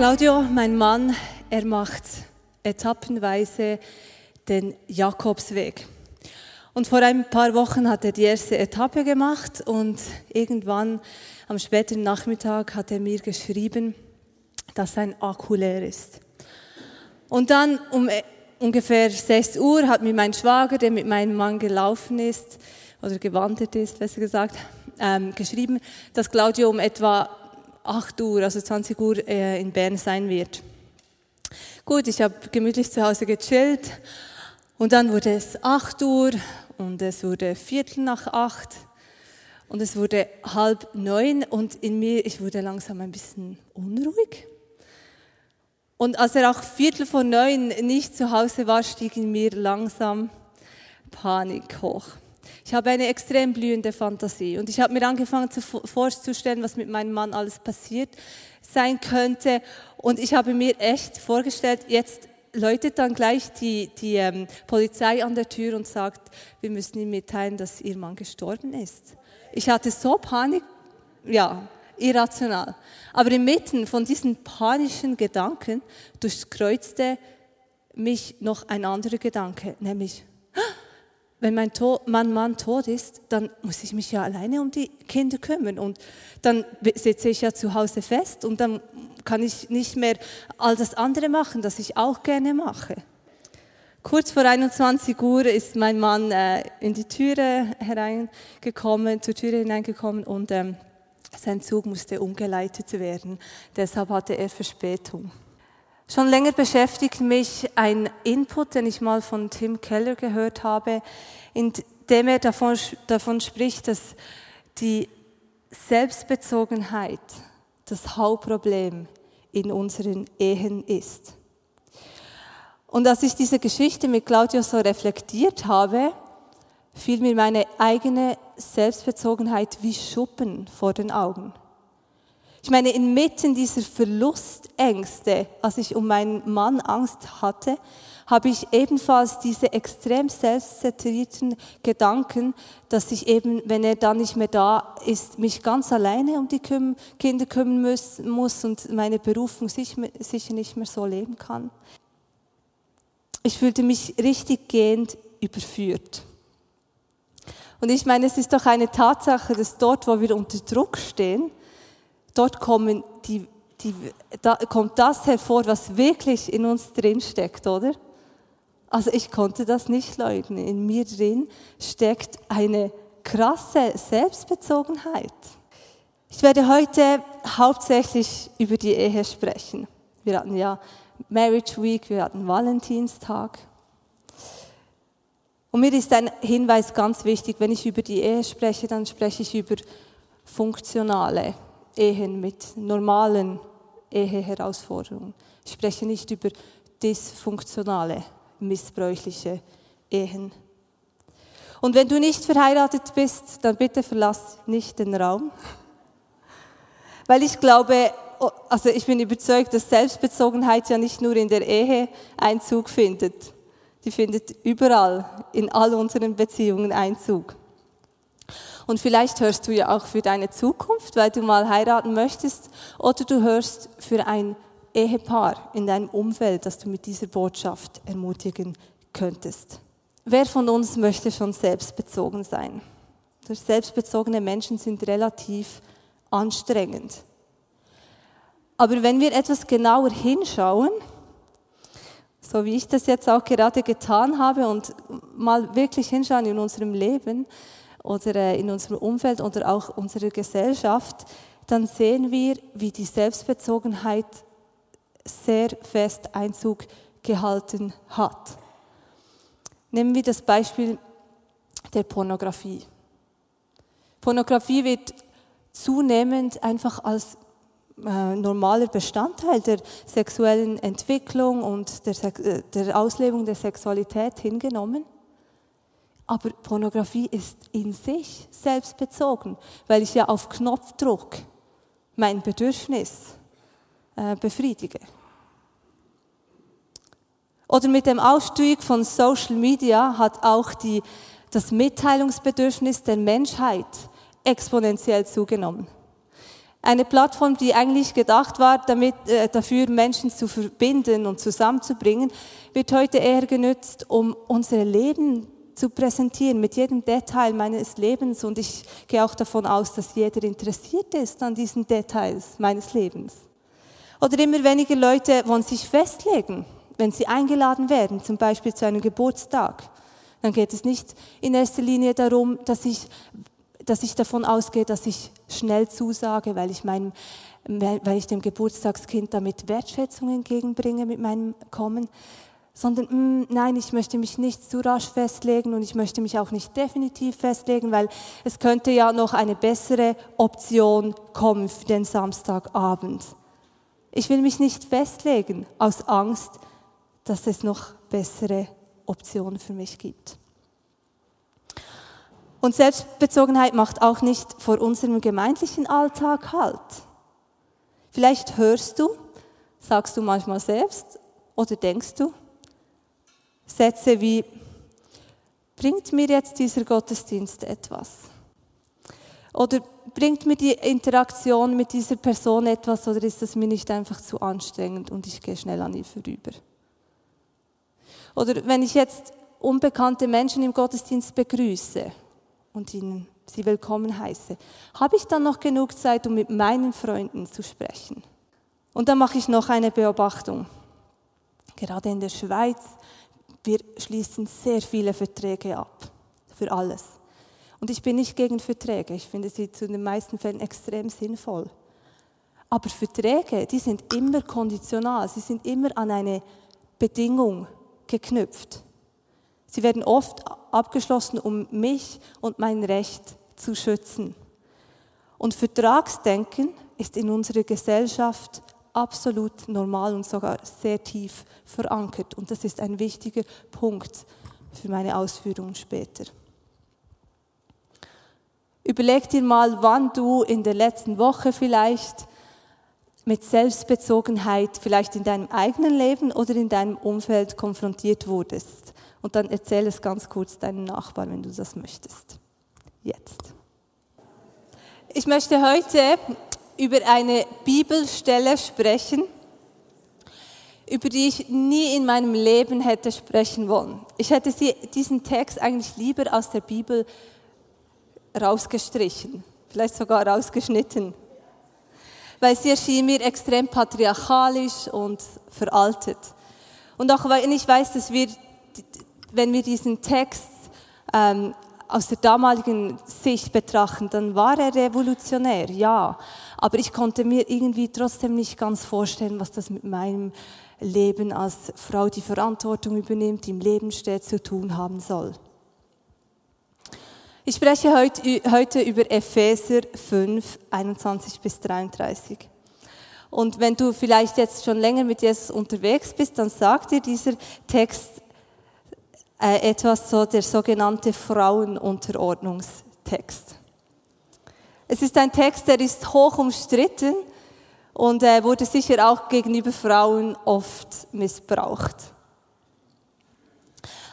Claudio, mein Mann, er macht etappenweise den Jakobsweg. Und vor ein paar Wochen hat er die erste Etappe gemacht und irgendwann am späten Nachmittag hat er mir geschrieben, dass sein Akku leer ist. Und dann um ungefähr 6 Uhr hat mir mein Schwager, der mit meinem Mann gelaufen ist oder gewandert ist, besser gesagt, ähm, geschrieben, dass Claudio um etwa 8 Uhr, also 20 Uhr äh, in Bern sein wird. Gut, ich habe gemütlich zu Hause gechillt und dann wurde es 8 Uhr und es wurde Viertel nach acht und es wurde halb neun und in mir, ich wurde langsam ein bisschen unruhig. Und als er auch Viertel vor neun nicht zu Hause war, stieg in mir langsam Panik hoch. Ich habe eine extrem blühende Fantasie und ich habe mir angefangen zu vorzustellen, was mit meinem Mann alles passiert sein könnte. Und ich habe mir echt vorgestellt, jetzt läutet dann gleich die, die ähm, Polizei an der Tür und sagt, wir müssen ihm mitteilen, dass ihr Mann gestorben ist. Ich hatte so Panik, ja, irrational. Aber inmitten von diesen panischen Gedanken durchkreuzte mich noch ein anderer Gedanke, nämlich, wenn mein, to mein Mann tot ist, dann muss ich mich ja alleine um die Kinder kümmern und dann sitze ich ja zu Hause fest und dann kann ich nicht mehr all das andere machen, das ich auch gerne mache. Kurz vor 21 Uhr ist mein Mann äh, in die Türe hereingekommen, zur Türe hineingekommen und ähm, sein Zug musste umgeleitet werden. Deshalb hatte er Verspätung. Schon länger beschäftigt mich ein Input, den ich mal von Tim Keller gehört habe, in dem er davon, davon spricht, dass die Selbstbezogenheit das Hauptproblem in unseren Ehen ist. Und als ich diese Geschichte mit Claudio so reflektiert habe, fiel mir meine eigene Selbstbezogenheit wie Schuppen vor den Augen. Ich meine, inmitten dieser Verlustängste, als ich um meinen Mann Angst hatte, habe ich ebenfalls diese extrem selbstzentrierten Gedanken, dass ich eben, wenn er dann nicht mehr da ist, mich ganz alleine um die Kinder kümmern muss, muss und meine Berufung sicher nicht mehr so leben kann. Ich fühlte mich richtig gehend überführt. Und ich meine, es ist doch eine Tatsache, dass dort, wo wir unter Druck stehen, dort kommen die, die, da kommt das hervor, was wirklich in uns drin steckt, oder? Also ich konnte das nicht leugnen. In mir drin steckt eine krasse Selbstbezogenheit. Ich werde heute hauptsächlich über die Ehe sprechen. Wir hatten ja Marriage Week, wir hatten Valentinstag. Und mir ist ein Hinweis ganz wichtig, wenn ich über die Ehe spreche, dann spreche ich über funktionale Ehen mit normalen Eheherausforderungen. Ich spreche nicht über dysfunktionale, missbräuchliche Ehen. Und wenn du nicht verheiratet bist, dann bitte verlass nicht den Raum. Weil ich glaube, also ich bin überzeugt, dass Selbstbezogenheit ja nicht nur in der Ehe Einzug findet die findet überall in all unseren Beziehungen Einzug. Und vielleicht hörst du ja auch für deine Zukunft, weil du mal heiraten möchtest, oder du hörst für ein Ehepaar in deinem Umfeld, das du mit dieser Botschaft ermutigen könntest. Wer von uns möchte schon selbstbezogen sein? Selbstbezogene Menschen sind relativ anstrengend. Aber wenn wir etwas genauer hinschauen, so wie ich das jetzt auch gerade getan habe und mal wirklich hinschauen in unserem Leben oder äh, in unserem Umfeld oder auch unserer Gesellschaft, dann sehen wir, wie die Selbstbezogenheit sehr fest Einzug gehalten hat. Nehmen wir das Beispiel der Pornografie. Pornografie wird zunehmend einfach als äh, normaler Bestandteil der sexuellen Entwicklung und der, äh, der Auslebung der Sexualität hingenommen. Aber Pornografie ist in sich selbstbezogen, weil ich ja auf Knopfdruck mein Bedürfnis äh, befriedige. Oder mit dem Ausstieg von Social Media hat auch die, das Mitteilungsbedürfnis der Menschheit exponentiell zugenommen. Eine Plattform, die eigentlich gedacht war, damit, äh, dafür Menschen zu verbinden und zusammenzubringen, wird heute eher genutzt, um unser Leben zu präsentieren mit jedem Detail meines Lebens. Und ich gehe auch davon aus, dass jeder interessiert ist an diesen Details meines Lebens. Oder immer weniger Leute wollen sich festlegen, wenn sie eingeladen werden, zum Beispiel zu einem Geburtstag. Dann geht es nicht in erster Linie darum, dass ich dass ich davon ausgehe, dass ich schnell zusage, weil ich, mein, weil ich dem Geburtstagskind damit Wertschätzung entgegenbringe mit meinem Kommen, sondern mh, mm, nein, ich möchte mich nicht zu rasch festlegen und ich möchte mich auch nicht definitiv festlegen, weil es könnte ja noch eine bessere Option kommen für den Samstagabend. Ich will mich nicht festlegen aus Angst, dass es noch bessere Optionen für mich gibt. Und Selbstbezogenheit macht auch nicht vor unserem gemeindlichen Alltag Halt. Vielleicht hörst du, sagst du manchmal selbst oder denkst du Sätze wie, bringt mir jetzt dieser Gottesdienst etwas? Oder bringt mir die Interaktion mit dieser Person etwas oder ist es mir nicht einfach zu anstrengend und ich gehe schnell an ihr vorüber? Oder wenn ich jetzt unbekannte Menschen im Gottesdienst begrüße, und ihnen sie willkommen heiße, habe ich dann noch genug Zeit, um mit meinen Freunden zu sprechen. Und dann mache ich noch eine Beobachtung. Gerade in der Schweiz, wir schließen sehr viele Verträge ab. Für alles. Und ich bin nicht gegen Verträge. Ich finde sie zu den meisten Fällen extrem sinnvoll. Aber Verträge, die sind immer konditional. Sie sind immer an eine Bedingung geknüpft. Sie werden oft abgeschlossen, um mich und mein Recht zu schützen. Und Vertragsdenken ist in unserer Gesellschaft absolut normal und sogar sehr tief verankert. Und das ist ein wichtiger Punkt für meine Ausführungen später. Überleg dir mal, wann du in der letzten Woche vielleicht mit Selbstbezogenheit vielleicht in deinem eigenen Leben oder in deinem Umfeld konfrontiert wurdest. Und dann erzähl es ganz kurz deinem Nachbarn, wenn du das möchtest. Jetzt. Ich möchte heute über eine Bibelstelle sprechen, über die ich nie in meinem Leben hätte sprechen wollen. Ich hätte diesen Text eigentlich lieber aus der Bibel rausgestrichen, vielleicht sogar rausgeschnitten, weil sie erschien mir extrem patriarchalisch und veraltet. Und auch wenn ich weiß, dass wir wenn wir diesen Text ähm, aus der damaligen Sicht betrachten, dann war er revolutionär, ja. Aber ich konnte mir irgendwie trotzdem nicht ganz vorstellen, was das mit meinem Leben als Frau, die Verantwortung übernimmt, im Leben steht, zu tun haben soll. Ich spreche heute, über Epheser 5, 21 bis 33. Und wenn du vielleicht jetzt schon länger mit Jesus unterwegs bist, dann sagt dir dieser Text äh, etwas so der sogenannte Frauenunterordnungstext. Es ist ein Text, der ist hoch umstritten und äh, wurde sicher auch gegenüber Frauen oft missbraucht.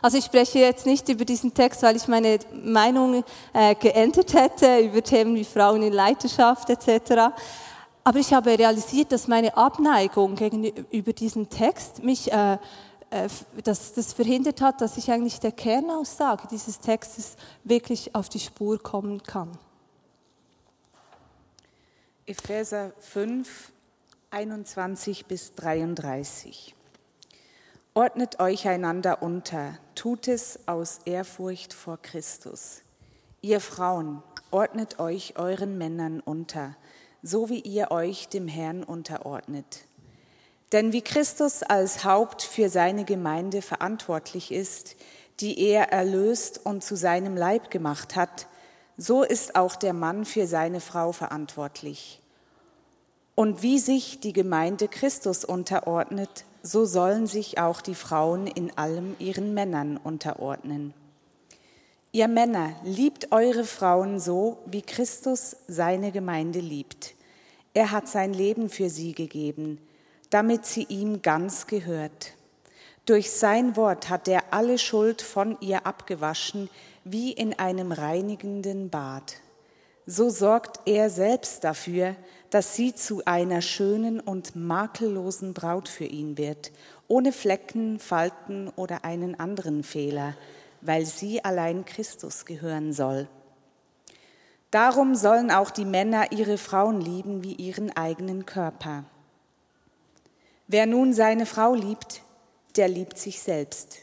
Also ich spreche jetzt nicht über diesen Text, weil ich meine Meinung äh, geändert hätte über Themen wie Frauen in Leiterschaft etc. Aber ich habe realisiert, dass meine Abneigung gegenüber diesem Text mich äh, äh, dass das verhindert hat, dass ich eigentlich der Kernaussage dieses Textes wirklich auf die Spur kommen kann. Epheser 5, 21 bis 33. Ordnet euch einander unter, tut es aus Ehrfurcht vor Christus. Ihr Frauen, ordnet euch euren Männern unter, so wie ihr euch dem Herrn unterordnet. Denn wie Christus als Haupt für seine Gemeinde verantwortlich ist, die er erlöst und zu seinem Leib gemacht hat, so ist auch der Mann für seine Frau verantwortlich. Und wie sich die Gemeinde Christus unterordnet, so sollen sich auch die Frauen in allem ihren Männern unterordnen. Ihr Männer, liebt eure Frauen so, wie Christus seine Gemeinde liebt. Er hat sein Leben für sie gegeben, damit sie ihm ganz gehört. Durch sein Wort hat er alle Schuld von ihr abgewaschen, wie in einem reinigenden Bad. So sorgt er selbst dafür, dass sie zu einer schönen und makellosen Braut für ihn wird, ohne Flecken, Falten oder einen anderen Fehler, weil sie allein Christus gehören soll. Darum sollen auch die Männer ihre Frauen lieben wie ihren eigenen Körper. Wer nun seine Frau liebt, der liebt sich selbst.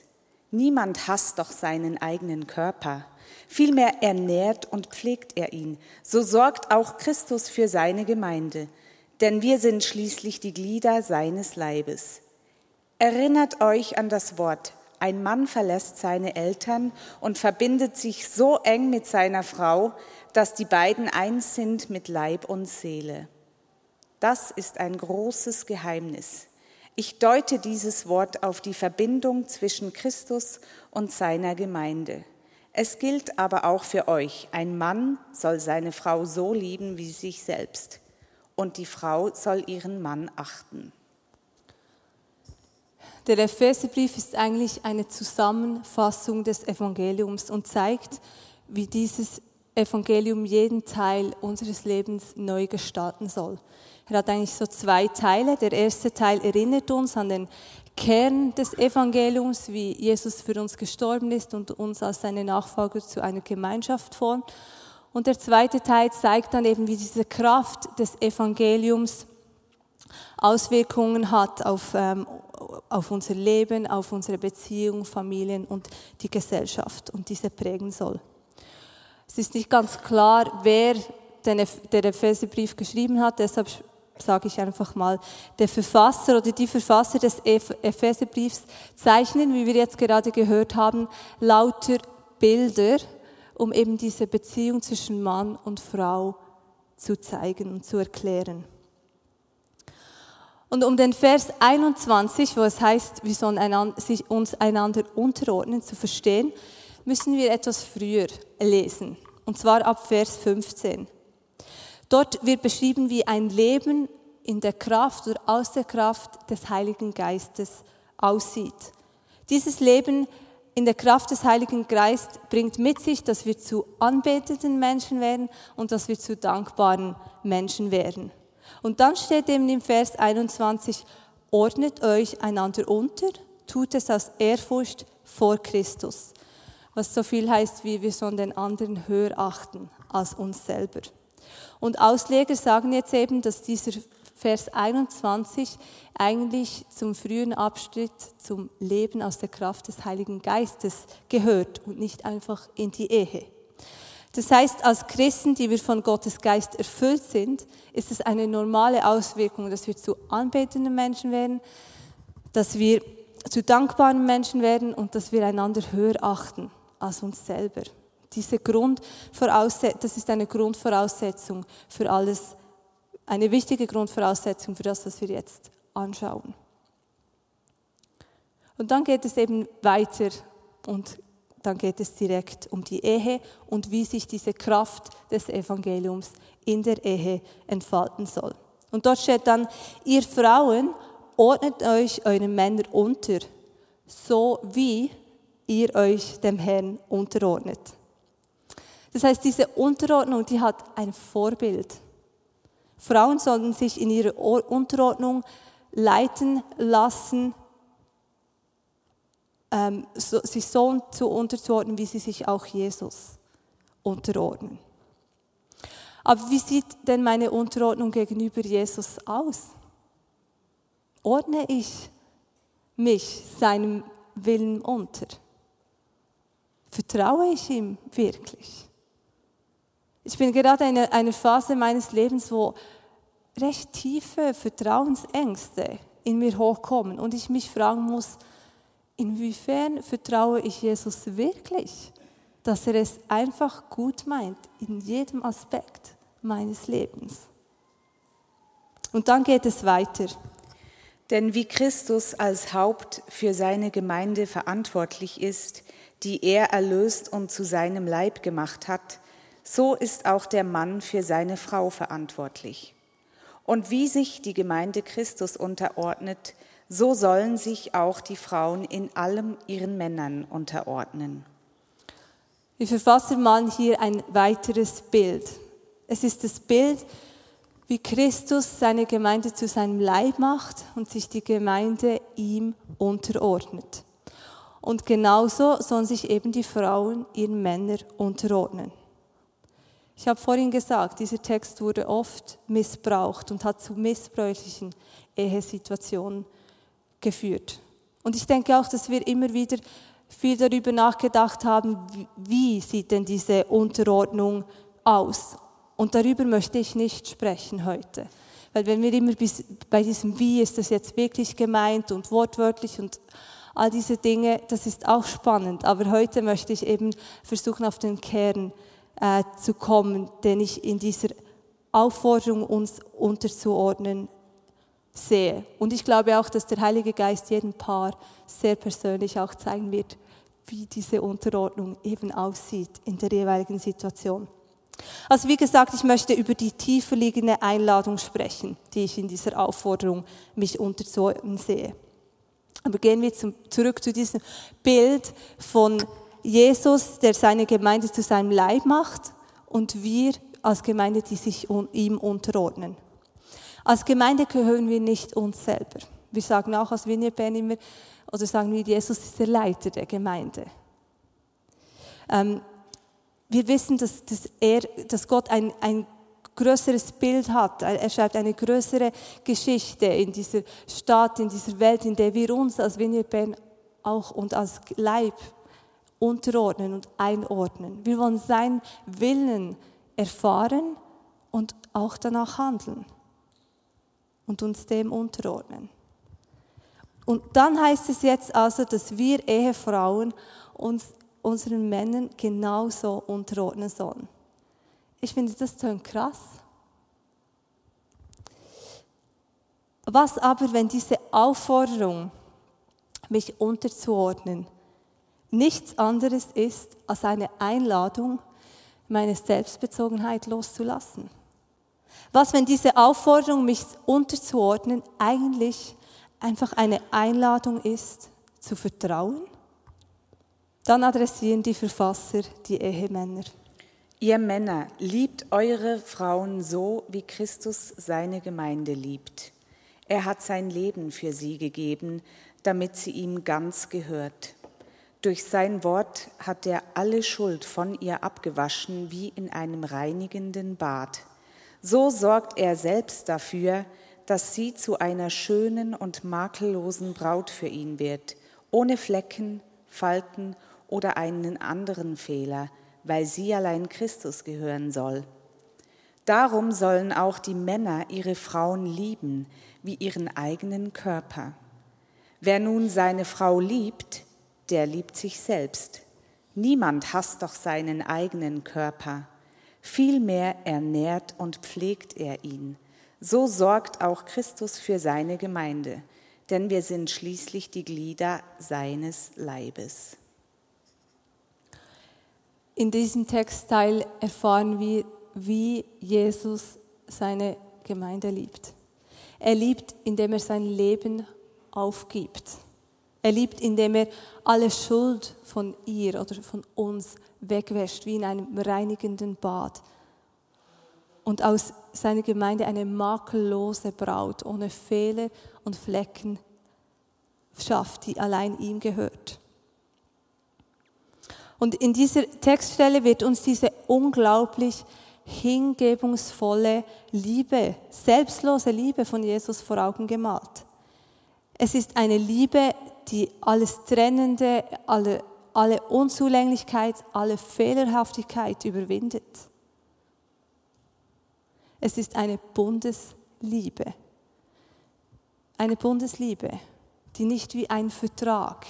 Niemand hasst doch seinen eigenen Körper. Vielmehr ernährt und pflegt er ihn. So sorgt auch Christus für seine Gemeinde, denn wir sind schließlich die Glieder seines Leibes. Erinnert euch an das Wort, ein Mann verlässt seine Eltern und verbindet sich so eng mit seiner Frau, dass die beiden eins sind mit Leib und Seele. Das ist ein großes Geheimnis. Ich deute dieses Wort auf die Verbindung zwischen Christus und seiner Gemeinde. Es gilt aber auch für euch, ein Mann soll seine Frau so lieben wie sich selbst, und die Frau soll ihren Mann achten. Der Epheserbrief ist eigentlich eine Zusammenfassung des Evangeliums und zeigt, wie dieses Evangelium jeden Teil unseres Lebens neu gestalten soll. Er hat eigentlich so zwei Teile. Der erste Teil erinnert uns an den Kern des Evangeliums, wie Jesus für uns gestorben ist und uns als seine Nachfolger zu einer Gemeinschaft formt. Und der zweite Teil zeigt dann eben, wie diese Kraft des Evangeliums Auswirkungen hat auf, ähm, auf unser Leben, auf unsere Beziehung, Familien und die Gesellschaft und diese prägen soll. Es ist nicht ganz klar, wer den, der Epheserbrief geschrieben hat, deshalb sage ich einfach mal, der Verfasser oder die Verfasser des Epheserbriefs zeichnen, wie wir jetzt gerade gehört haben, lauter Bilder, um eben diese Beziehung zwischen Mann und Frau zu zeigen und zu erklären. Und um den Vers 21, wo es heißt, wir sollen uns einander unterordnen, zu verstehen, müssen wir etwas früher lesen. Und zwar ab Vers 15. Dort wird beschrieben, wie ein Leben in der Kraft oder aus der Kraft des Heiligen Geistes aussieht. Dieses Leben in der Kraft des Heiligen Geistes bringt mit sich, dass wir zu anbetenden Menschen werden und dass wir zu dankbaren Menschen werden. Und dann steht eben im Vers 21, ordnet euch einander unter, tut es aus Ehrfurcht vor Christus. Was so viel heißt, wie wir sollen den anderen höher achten als uns selber. Und Ausleger sagen jetzt eben, dass dieser Vers 21 eigentlich zum frühen Abschnitt zum Leben aus der Kraft des Heiligen Geistes gehört und nicht einfach in die Ehe. Das heißt, als Christen, die wir von Gottes Geist erfüllt sind, ist es eine normale Auswirkung, dass wir zu anbetenden Menschen werden, dass wir zu dankbaren Menschen werden und dass wir einander höher achten als uns selber. Diese Grundvoraussetzung, das ist eine Grundvoraussetzung für alles, eine wichtige Grundvoraussetzung für das, was wir jetzt anschauen. Und dann geht es eben weiter und dann geht es direkt um die Ehe und wie sich diese Kraft des Evangeliums in der Ehe entfalten soll. Und dort steht dann, ihr Frauen ordnet euch euren Männern unter, so wie ihr euch dem Herrn unterordnet. Das heißt, diese Unterordnung, die hat ein Vorbild. Frauen sollten sich in ihrer Unterordnung leiten lassen, ähm, so, sich so zu unterzuordnen, wie sie sich auch Jesus unterordnen. Aber wie sieht denn meine Unterordnung gegenüber Jesus aus? Ordne ich mich seinem Willen unter? Vertraue ich ihm wirklich? Ich bin gerade in einer Phase meines Lebens, wo recht tiefe Vertrauensängste in mir hochkommen und ich mich fragen muss, inwiefern vertraue ich Jesus wirklich, dass er es einfach gut meint in jedem Aspekt meines Lebens. Und dann geht es weiter. Denn wie Christus als Haupt für seine Gemeinde verantwortlich ist, die er erlöst und zu seinem Leib gemacht hat, so ist auch der Mann für seine Frau verantwortlich. Und wie sich die Gemeinde Christus unterordnet, so sollen sich auch die Frauen in allem ihren Männern unterordnen. Wir verfassen mal hier ein weiteres Bild. Es ist das Bild, wie Christus seine Gemeinde zu seinem Leib macht und sich die Gemeinde ihm unterordnet. Und genauso sollen sich eben die Frauen ihren Männern unterordnen. Ich habe vorhin gesagt, dieser Text wurde oft missbraucht und hat zu missbräuchlichen Ehesituationen geführt. Und ich denke auch, dass wir immer wieder viel darüber nachgedacht haben, wie sieht denn diese Unterordnung aus? Und darüber möchte ich nicht sprechen heute. Weil wenn wir immer bis, bei diesem Wie ist das jetzt wirklich gemeint und wortwörtlich und all diese Dinge, das ist auch spannend. Aber heute möchte ich eben versuchen, auf den Kern äh, zu kommen, den ich in dieser Aufforderung, uns unterzuordnen, sehe. Und ich glaube auch, dass der Heilige Geist jedem Paar sehr persönlich auch zeigen wird, wie diese Unterordnung eben aussieht in der jeweiligen Situation. Also wie gesagt, ich möchte über die tiefer liegende Einladung sprechen, die ich in dieser Aufforderung, mich unterzuordnen sehe. Aber gehen wir zum, zurück zu diesem Bild von Jesus, der seine Gemeinde zu seinem Leib macht und wir als Gemeinde, die sich ihm unterordnen. Als Gemeinde gehören wir nicht uns selber. Wir sagen auch als Vineyard immer, oder sagen wir, Jesus ist der Leiter der Gemeinde. Ähm, wir wissen, dass, dass, er, dass Gott ein, ein größeres Bild hat. Er schreibt eine größere Geschichte in dieser Stadt, in dieser Welt, in der wir uns als Bern auch und als Leib unterordnen und einordnen. Wir wollen seinen Willen erfahren und auch danach handeln und uns dem unterordnen. Und dann heißt es jetzt also, dass wir Ehefrauen uns unseren Männern genauso unterordnen sollen. Ich finde das so krass. Was aber, wenn diese Aufforderung, mich unterzuordnen, nichts anderes ist als eine Einladung, meine Selbstbezogenheit loszulassen? Was, wenn diese Aufforderung, mich unterzuordnen, eigentlich einfach eine Einladung ist, zu vertrauen? Dann adressieren die Verfasser die Ehemänner. Ihr Männer, liebt eure Frauen so, wie Christus seine Gemeinde liebt. Er hat sein Leben für sie gegeben, damit sie ihm ganz gehört. Durch sein Wort hat er alle Schuld von ihr abgewaschen wie in einem reinigenden Bad. So sorgt er selbst dafür, dass sie zu einer schönen und makellosen Braut für ihn wird, ohne Flecken, Falten oder einen anderen Fehler, weil sie allein Christus gehören soll. Darum sollen auch die Männer ihre Frauen lieben wie ihren eigenen Körper. Wer nun seine Frau liebt, der liebt sich selbst. Niemand hasst doch seinen eigenen Körper. Vielmehr ernährt und pflegt er ihn. So sorgt auch Christus für seine Gemeinde, denn wir sind schließlich die Glieder seines Leibes. In diesem Textteil erfahren wir, wie Jesus seine Gemeinde liebt. Er liebt, indem er sein Leben aufgibt. Er liebt, indem er alle Schuld von ihr oder von uns wegwäscht, wie in einem reinigenden Bad. Und aus seiner Gemeinde eine makellose Braut ohne Fehler und Flecken schafft, die allein ihm gehört. Und in dieser Textstelle wird uns diese unglaublich hingebungsvolle Liebe, selbstlose Liebe von Jesus vor Augen gemalt. Es ist eine Liebe, die alles Trennende, alle, alle Unzulänglichkeit, alle Fehlerhaftigkeit überwindet. Es ist eine Bundesliebe. Eine Bundesliebe, die nicht wie ein Vertrag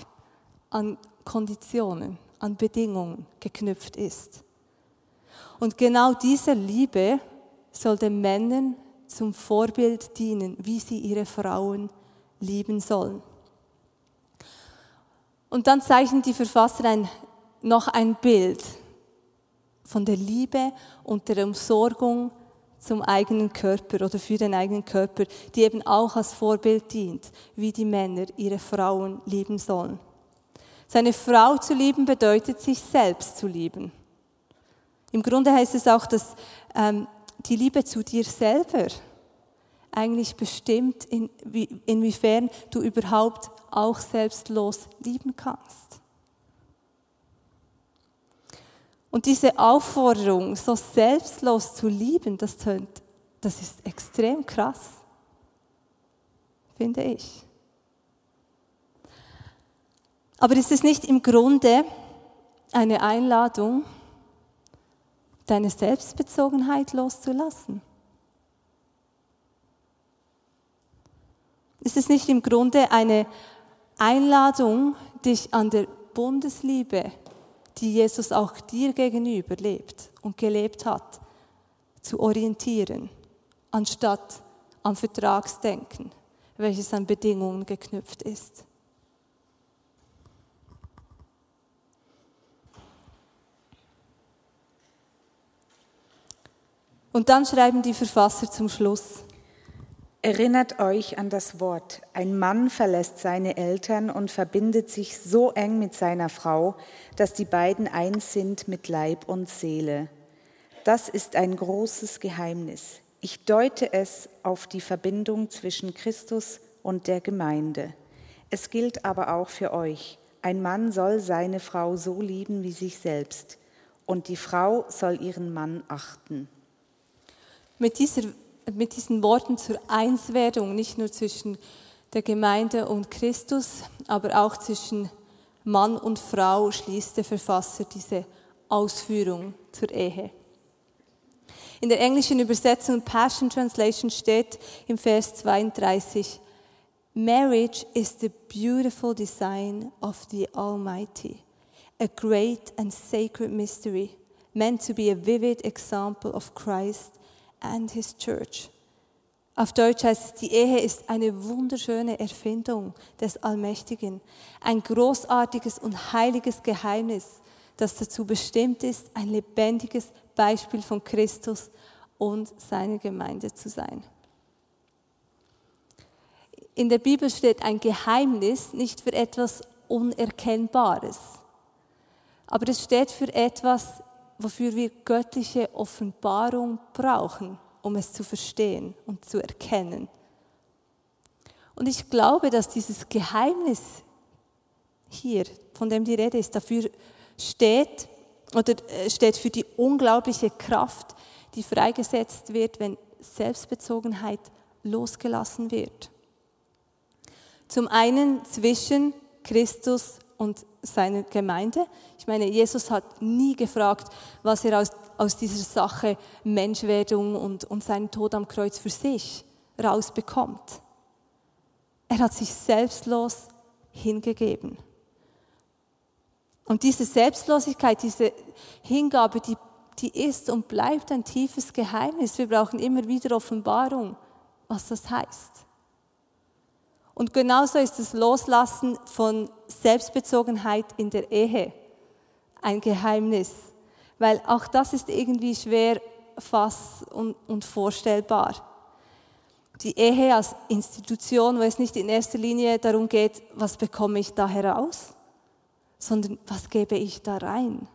an Konditionen, an Bedingungen geknüpft ist. Und genau diese Liebe soll den Männern zum Vorbild dienen, wie sie ihre Frauen lieben sollen. Und dann zeichnen die Verfasser ein, noch ein Bild von der Liebe und der Umsorgung zum eigenen Körper oder für den eigenen Körper, die eben auch als Vorbild dient, wie die Männer ihre Frauen lieben sollen. Seine Frau zu lieben bedeutet, sich selbst zu lieben. Im Grunde heißt es auch, dass ähm, die Liebe zu dir selber eigentlich bestimmt, in, inwiefern du überhaupt auch selbstlos lieben kannst. Und diese Aufforderung, so selbstlos zu lieben, das, tönt, das ist extrem krass, finde ich. Aber ist es nicht im Grunde eine Einladung, deine Selbstbezogenheit loszulassen? Ist es nicht im Grunde eine Einladung, dich an der Bundesliebe, die Jesus auch dir gegenüber lebt und gelebt hat, zu orientieren, anstatt am Vertragsdenken, welches an Bedingungen geknüpft ist? Und dann schreiben die Verfasser zum Schluss. Erinnert euch an das Wort. Ein Mann verlässt seine Eltern und verbindet sich so eng mit seiner Frau, dass die beiden eins sind mit Leib und Seele. Das ist ein großes Geheimnis. Ich deute es auf die Verbindung zwischen Christus und der Gemeinde. Es gilt aber auch für euch. Ein Mann soll seine Frau so lieben wie sich selbst, und die Frau soll ihren Mann achten mit, dieser, mit diesen Worten zur Einswerdung, nicht nur zwischen der Gemeinde und Christus, aber auch zwischen Mann und Frau schließt der Verfasser diese Ausführung zur Ehe. In der englischen Übersetzung Passion Translation steht im Vers 32, Marriage is the beautiful design of the Almighty, a great and sacred mystery, meant to be a vivid example of Christ and his church. Auf Deutsch heißt es, die Ehe ist eine wunderschöne Erfindung des Allmächtigen, ein großartiges und heiliges Geheimnis, das dazu bestimmt ist, ein lebendiges Beispiel von Christus und seiner Gemeinde zu sein. In der Bibel steht ein Geheimnis nicht für etwas Unerkennbares, aber es steht für etwas wofür wir göttliche Offenbarung brauchen, um es zu verstehen und zu erkennen. Und ich glaube, dass dieses Geheimnis hier, von dem die Rede ist, dafür steht oder äh, steht für die unglaubliche Kraft, die freigesetzt wird, wenn Selbstbezogenheit losgelassen wird. Zum einen zwischen Christus und seiner Gemeinde. Ich meine, Jesus hat nie gefragt, was er aus, aus dieser Sache Menschwerdung und, und seinen Tod am Kreuz für sich rausbekommt. Er hat sich selbstlos hingegeben. Und diese Selbstlosigkeit, diese Hingabe, die, die ist und bleibt ein tiefes Geheimnis. Wir brauchen immer wieder Offenbarung, was das heißt. Und genauso ist das Loslassen von Selbstbezogenheit in der Ehe ein Geheimnis, weil auch das ist irgendwie schwer fass und, und vorstellbar. Die Ehe als Institution, wo es nicht in erster Linie darum geht, was bekomme ich da heraus, sondern was gebe ich da rein.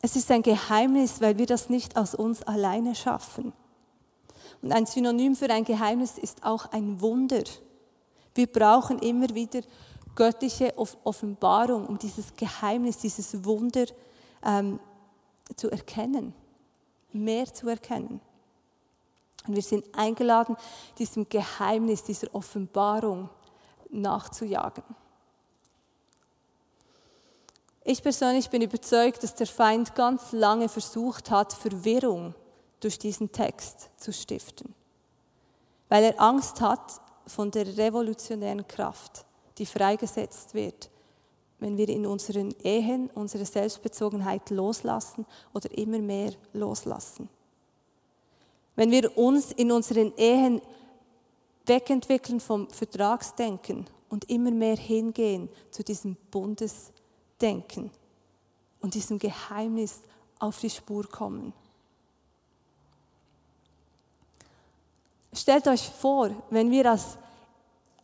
Es ist ein Geheimnis, weil wir das nicht aus uns alleine schaffen. Und ein Synonym für ein Geheimnis ist auch ein Wunder. Wir brauchen immer wieder göttliche Offenbarung, um dieses Geheimnis, dieses Wunder ähm, zu erkennen, mehr zu erkennen. Und wir sind eingeladen, diesem Geheimnis, dieser Offenbarung nachzujagen. Ich persönlich bin überzeugt, dass der Feind ganz lange versucht hat, Verwirrung durch diesen Text zu stiften, weil er Angst hat vor der revolutionären Kraft, die freigesetzt wird, wenn wir in unseren Ehen unsere Selbstbezogenheit loslassen oder immer mehr loslassen. Wenn wir uns in unseren Ehen wegentwickeln vom Vertragsdenken und immer mehr hingehen zu diesem Bundesdenken und diesem Geheimnis auf die Spur kommen. Stellt euch vor, wenn wir als,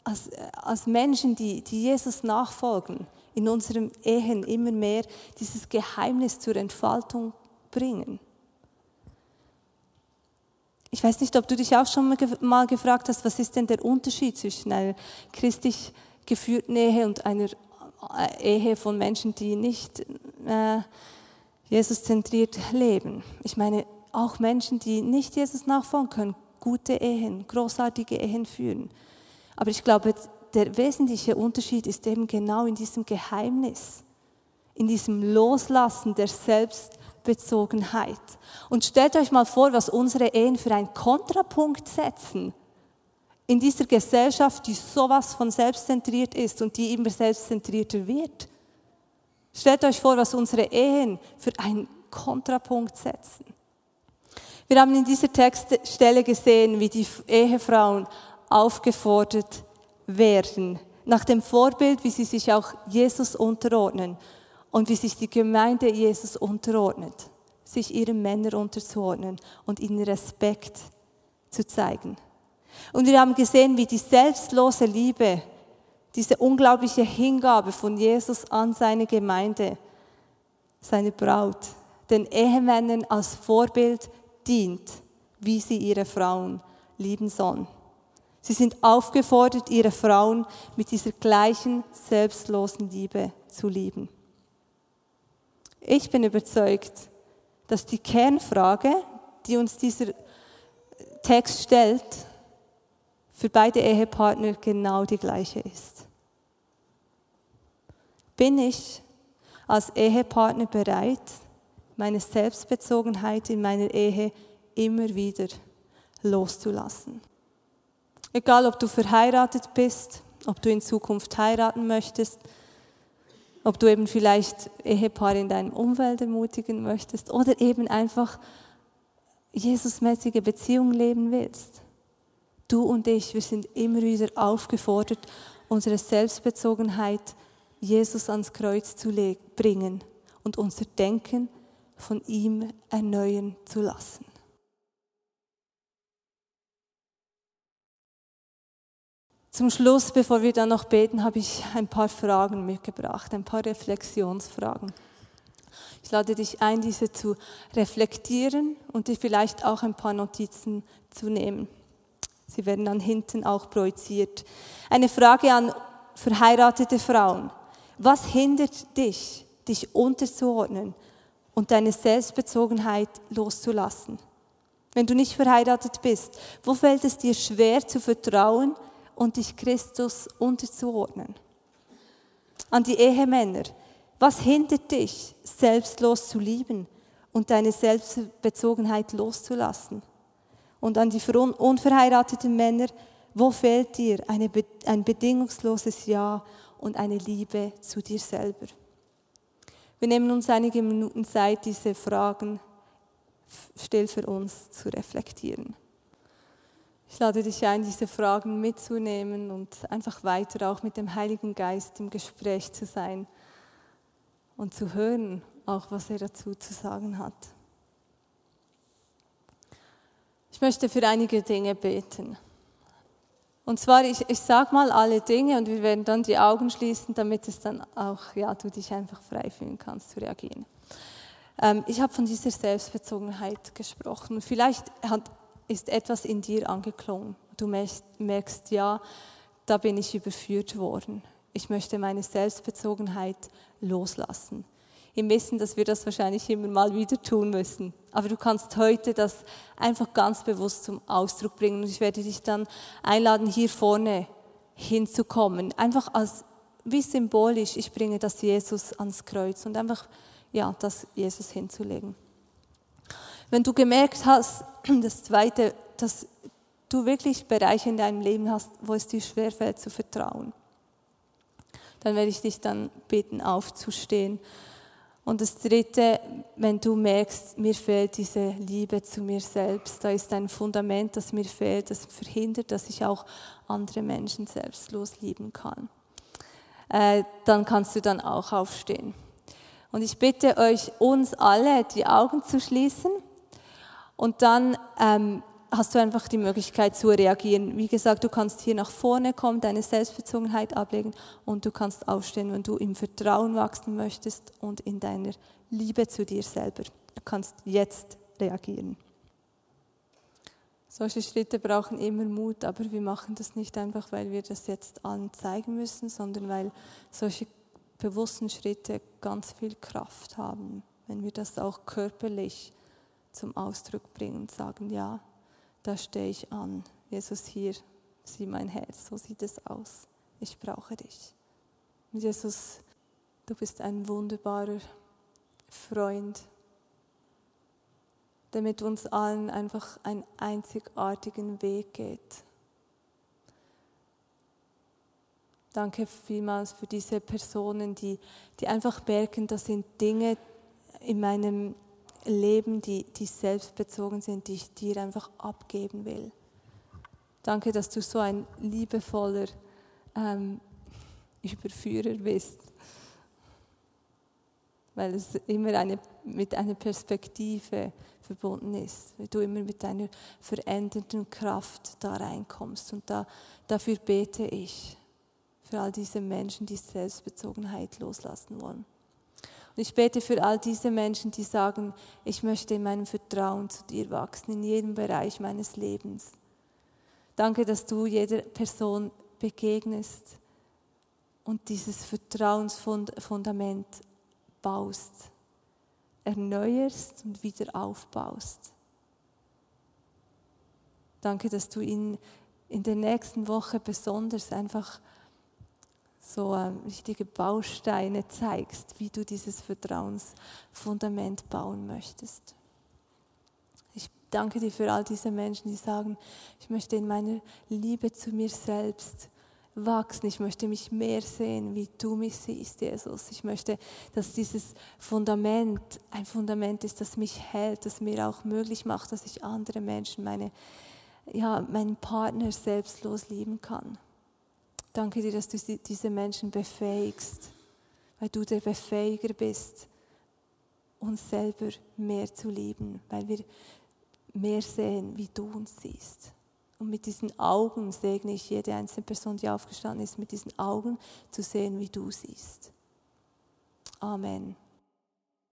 als, als Menschen, die, die Jesus nachfolgen, in unseren Ehen immer mehr dieses Geheimnis zur Entfaltung bringen. Ich weiß nicht, ob du dich auch schon mal gefragt hast, was ist denn der Unterschied zwischen einer christlich geführten Ehe und einer äh, Ehe von Menschen, die nicht äh, Jesus zentriert leben. Ich meine, auch Menschen, die nicht Jesus nachfolgen können, gute Ehen, großartige Ehen führen. Aber ich glaube, der wesentliche Unterschied ist eben genau in diesem Geheimnis, in diesem Loslassen der Selbstbezogenheit. Und stellt euch mal vor, was unsere Ehen für einen Kontrapunkt setzen in dieser Gesellschaft, die sowas von selbstzentriert ist und die immer selbstzentrierter wird. Stellt euch vor, was unsere Ehen für einen Kontrapunkt setzen. Wir haben in dieser Textstelle gesehen, wie die Ehefrauen aufgefordert werden, nach dem Vorbild, wie sie sich auch Jesus unterordnen und wie sich die Gemeinde Jesus unterordnet, sich ihren Männern unterzuordnen und ihnen Respekt zu zeigen. Und wir haben gesehen, wie die selbstlose Liebe, diese unglaubliche Hingabe von Jesus an seine Gemeinde, seine Braut, den Ehemännern als Vorbild dient, wie sie ihre Frauen lieben sollen. Sie sind aufgefordert, ihre Frauen mit dieser gleichen selbstlosen Liebe zu lieben. Ich bin überzeugt, dass die Kernfrage, die uns dieser Text stellt, für beide Ehepartner genau die gleiche ist. Bin ich als Ehepartner bereit, meine Selbstbezogenheit in meiner Ehe immer wieder loszulassen? Egal, ob du verheiratet bist, ob du in Zukunft heiraten möchtest, ob du eben vielleicht Ehepaare in deinem Umfeld ermutigen möchtest oder eben einfach Jesusmäßige Beziehungen leben willst. Du und ich, wir sind immer wieder aufgefordert, unsere Selbstbezogenheit Jesus ans Kreuz zu bringen und unser Denken von ihm erneuern zu lassen. Zum Schluss, bevor wir dann noch beten, habe ich ein paar Fragen mitgebracht, ein paar Reflexionsfragen. Ich lade dich ein, diese zu reflektieren und dir vielleicht auch ein paar Notizen zu nehmen. Sie werden dann hinten auch projiziert. Eine Frage an verheiratete Frauen. Was hindert dich, dich unterzuordnen und deine Selbstbezogenheit loszulassen? Wenn du nicht verheiratet bist, wo fällt es dir schwer zu vertrauen, und dich Christus unterzuordnen. An die Ehemänner, was hindert dich, selbstlos zu lieben und deine Selbstbezogenheit loszulassen? Und an die unverheirateten Männer, wo fehlt dir eine, ein bedingungsloses Ja und eine Liebe zu dir selber? Wir nehmen uns einige Minuten Zeit, diese Fragen still für uns zu reflektieren. Ich lade dich ein, diese Fragen mitzunehmen und einfach weiter auch mit dem Heiligen Geist im Gespräch zu sein und zu hören, auch was er dazu zu sagen hat. Ich möchte für einige Dinge beten. Und zwar, ich, ich sage mal alle Dinge und wir werden dann die Augen schließen, damit es dann auch, ja, du dich einfach frei fühlen kannst zu reagieren. Ähm, ich habe von dieser Selbstbezogenheit gesprochen. Vielleicht hat ist etwas in dir angeklungen. Du merkst, ja, da bin ich überführt worden. Ich möchte meine Selbstbezogenheit loslassen. Im Wissen, dass wir das wahrscheinlich immer mal wieder tun müssen. Aber du kannst heute das einfach ganz bewusst zum Ausdruck bringen. Und ich werde dich dann einladen, hier vorne hinzukommen. Einfach als, wie symbolisch, ich bringe das Jesus ans Kreuz und einfach, ja, das Jesus hinzulegen. Wenn du gemerkt hast, das Zweite, dass du wirklich Bereiche in deinem Leben hast, wo es dir schwerfällt zu vertrauen, dann werde ich dich dann bitten, aufzustehen. Und das Dritte, wenn du merkst, mir fehlt diese Liebe zu mir selbst, da ist ein Fundament, das mir fehlt, das verhindert, dass ich auch andere Menschen selbstlos lieben kann, äh, dann kannst du dann auch aufstehen. Und ich bitte euch, uns alle die Augen zu schließen und dann ähm, hast du einfach die Möglichkeit zu reagieren. Wie gesagt, du kannst hier nach vorne kommen, deine Selbstbezogenheit ablegen und du kannst aufstehen, wenn du im Vertrauen wachsen möchtest und in deiner Liebe zu dir selber. Du kannst jetzt reagieren. Solche Schritte brauchen immer Mut, aber wir machen das nicht einfach, weil wir das jetzt allen zeigen müssen, sondern weil solche bewussten Schritte ganz viel Kraft haben, wenn wir das auch körperlich zum Ausdruck bringen und sagen, ja, da stehe ich an. Jesus, hier, sieh mein Herz, so sieht es aus. Ich brauche dich. Und Jesus, du bist ein wunderbarer Freund, der mit uns allen einfach einen einzigartigen Weg geht. Danke vielmals für diese Personen, die, die einfach merken, das sind Dinge in meinem Leben, die, die selbstbezogen sind, die ich dir einfach abgeben will. Danke, dass du so ein liebevoller ähm, Überführer bist, weil es immer eine, mit einer Perspektive verbunden ist, weil du immer mit deiner verändernden Kraft da reinkommst. Und da, dafür bete ich für all diese Menschen, die Selbstbezogenheit loslassen wollen. Und ich bete für all diese Menschen, die sagen, ich möchte in meinem Vertrauen zu dir wachsen, in jedem Bereich meines Lebens. Danke, dass du jeder Person begegnest und dieses Vertrauensfundament baust, erneuerst und wieder aufbaust. Danke, dass du ihn in der nächsten Woche besonders einfach so ähm, richtige Bausteine zeigst, wie du dieses Vertrauensfundament bauen möchtest. Ich danke dir für all diese Menschen, die sagen, ich möchte in meiner Liebe zu mir selbst wachsen. Ich möchte mich mehr sehen, wie du mich siehst, Jesus. Ich möchte, dass dieses Fundament ein Fundament ist, das mich hält, das mir auch möglich macht, dass ich andere Menschen, meine, ja, meinen Partner selbstlos lieben kann. Danke dir, dass du diese Menschen befähigst, weil du der Befähiger bist, uns selber mehr zu lieben, weil wir mehr sehen, wie du uns siehst. Und mit diesen Augen segne ich jede einzelne Person, die aufgestanden ist, mit diesen Augen zu sehen, wie du siehst. Amen.